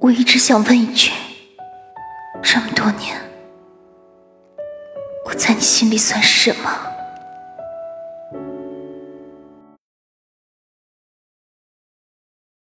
我一直想问一句：这么多年，我在你心里算是什么？